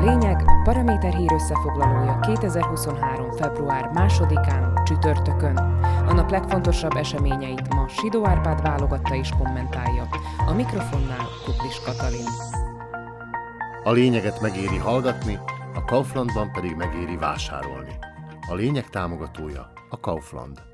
lényeg, Paraméter hír összefoglalója 2023. február 2-án, csütörtökön. A nap legfontosabb eseményeit ma Sidó Árpád válogatta és kommentálja. A mikrofonnál Kuklis Katalin. A lényeget megéri hallgatni, a Kauflandban pedig megéri vásárolni. A lényeg támogatója a Kaufland.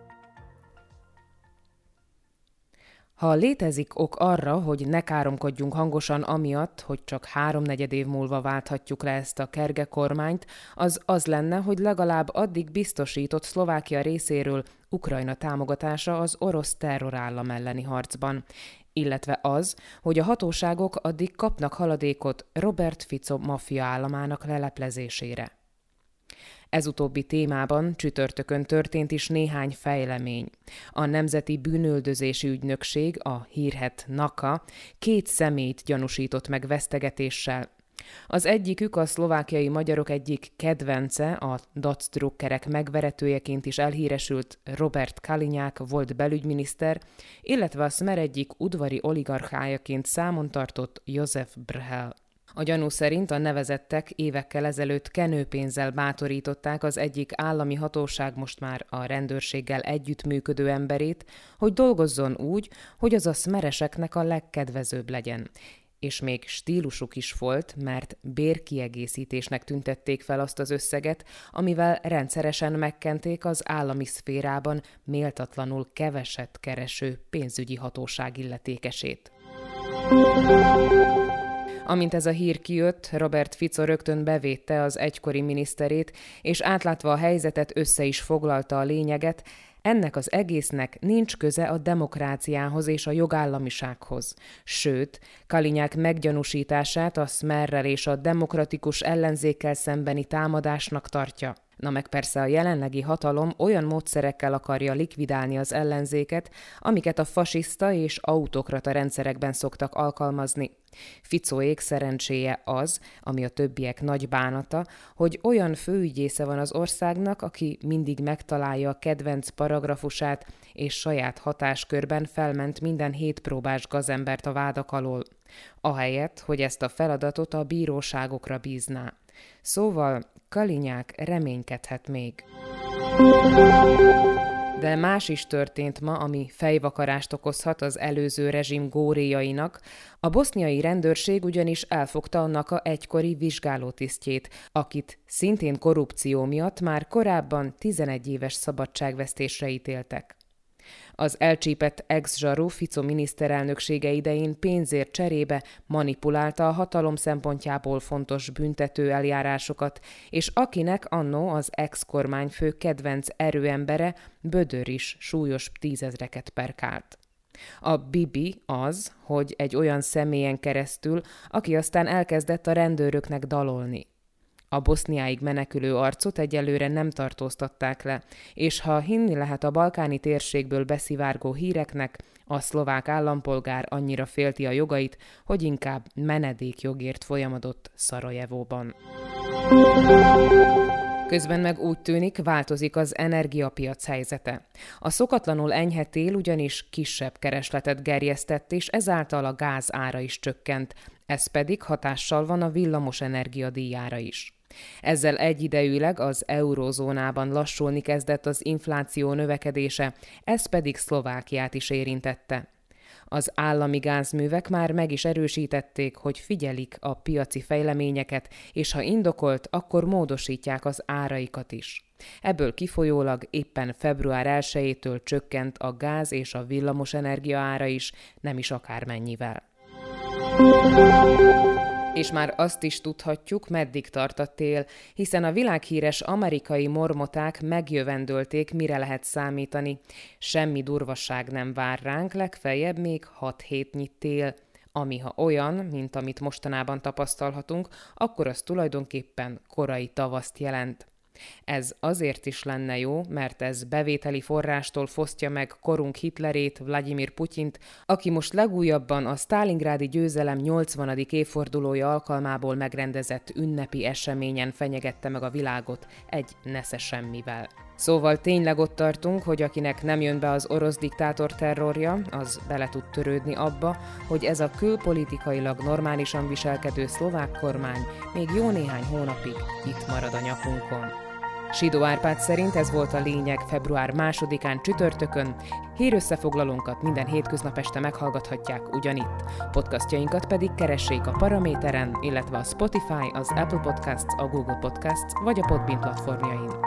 Ha létezik ok arra, hogy ne káromkodjunk hangosan amiatt, hogy csak háromnegyed év múlva válthatjuk le ezt a kerge kormányt, az az lenne, hogy legalább addig biztosított Szlovákia részéről Ukrajna támogatása az orosz terrorállam elleni harcban illetve az, hogy a hatóságok addig kapnak haladékot Robert Fico maffia államának leleplezésére. Ez utóbbi témában csütörtökön történt is néhány fejlemény. A Nemzeti Bűnöldözési Ügynökség, a hírhet NAKA, két szemét gyanúsított meg vesztegetéssel. Az egyikük a szlovákiai magyarok egyik kedvence, a DAC drukkerek megveretőjeként is elhíresült Robert Kalinyák volt belügyminiszter, illetve a Smer egyik udvari oligarchájaként számon tartott József Brhel. A gyanú szerint a nevezettek évekkel ezelőtt kenőpénzzel bátorították az egyik állami hatóság most már a rendőrséggel együttműködő emberét, hogy dolgozzon úgy, hogy az a szmereseknek a legkedvezőbb legyen. És még stílusuk is volt, mert bérkiegészítésnek tüntették fel azt az összeget, amivel rendszeresen megkenték az állami szférában méltatlanul keveset kereső pénzügyi hatóság illetékesét. Amint ez a hír kijött, Robert Fico rögtön bevédte az egykori miniszterét, és átlátva a helyzetet össze is foglalta a lényeget, ennek az egésznek nincs köze a demokráciához és a jogállamisághoz. Sőt, Kalinyák meggyanúsítását a Smerrel és a demokratikus ellenzékkel szembeni támadásnak tartja. Na meg persze a jelenlegi hatalom olyan módszerekkel akarja likvidálni az ellenzéket, amiket a fasiszta és autokrata rendszerekben szoktak alkalmazni. Ficóék szerencséje az, ami a többiek nagy bánata, hogy olyan főügyésze van az országnak, aki mindig megtalálja a kedvenc paragrafusát, és saját hatáskörben felment minden hétpróbás gazembert a vádak alól. Ahelyett, hogy ezt a feladatot a bíróságokra bízná. Szóval Kalinyák reménykedhet még. De más is történt ma, ami fejvakarást okozhat az előző rezsim góréjainak. A boszniai rendőrség ugyanis elfogta annak a egykori vizsgálótisztjét, akit szintén korrupció miatt már korábban 11 éves szabadságvesztésre ítéltek. Az elcsípett ex-zsaru Fico miniszterelnöksége idején pénzért cserébe manipulálta a hatalom szempontjából fontos büntető eljárásokat, és akinek annó az ex-kormányfő kedvenc erőembere Bödör is súlyos tízezreket perkált. A bibi az, hogy egy olyan személyen keresztül, aki aztán elkezdett a rendőröknek dalolni. A boszniáig menekülő arcot egyelőre nem tartóztatták le, és ha hinni lehet a balkáni térségből beszivárgó híreknek, a szlovák állampolgár annyira félti a jogait, hogy inkább menedékjogért folyamodott Szarajevóban. Közben meg úgy tűnik, változik az energiapiac helyzete. A szokatlanul enyhe tél ugyanis kisebb keresletet gerjesztett, és ezáltal a gáz ára is csökkent, ez pedig hatással van a villamos energia díjára is. Ezzel egyidejűleg az eurózónában lassulni kezdett az infláció növekedése, ez pedig Szlovákiát is érintette. Az állami gázművek már meg is erősítették, hogy figyelik a piaci fejleményeket, és ha indokolt, akkor módosítják az áraikat is. Ebből kifolyólag éppen február 1-től csökkent a gáz és a villamos energia ára is, nem is akármennyivel. És már azt is tudhatjuk, meddig tart a tél, hiszen a világhíres amerikai mormoták megjövendölték, mire lehet számítani. Semmi durvasság nem vár ránk, legfeljebb még 6 hétnyi tél ami ha olyan, mint amit mostanában tapasztalhatunk, akkor az tulajdonképpen korai tavaszt jelent. Ez azért is lenne jó, mert ez bevételi forrástól fosztja meg korunk Hitlerét, Vladimir Putyint, aki most legújabban a Stalingrádi győzelem 80. évfordulója alkalmából megrendezett ünnepi eseményen fenyegette meg a világot egy nesze semmivel. Szóval tényleg ott tartunk, hogy akinek nem jön be az orosz diktátor terrorja, az bele tud törődni abba, hogy ez a külpolitikailag normálisan viselkedő szlovák kormány még jó néhány hónapig itt marad a nyakunkon. Sidó Árpád szerint ez volt a lényeg február másodikán csütörtökön. Hírösszefoglalónkat minden hétköznap este meghallgathatják ugyanitt. Podcastjainkat pedig keressék a Paraméteren, illetve a Spotify, az Apple Podcasts, a Google Podcasts vagy a Podbean platformjain.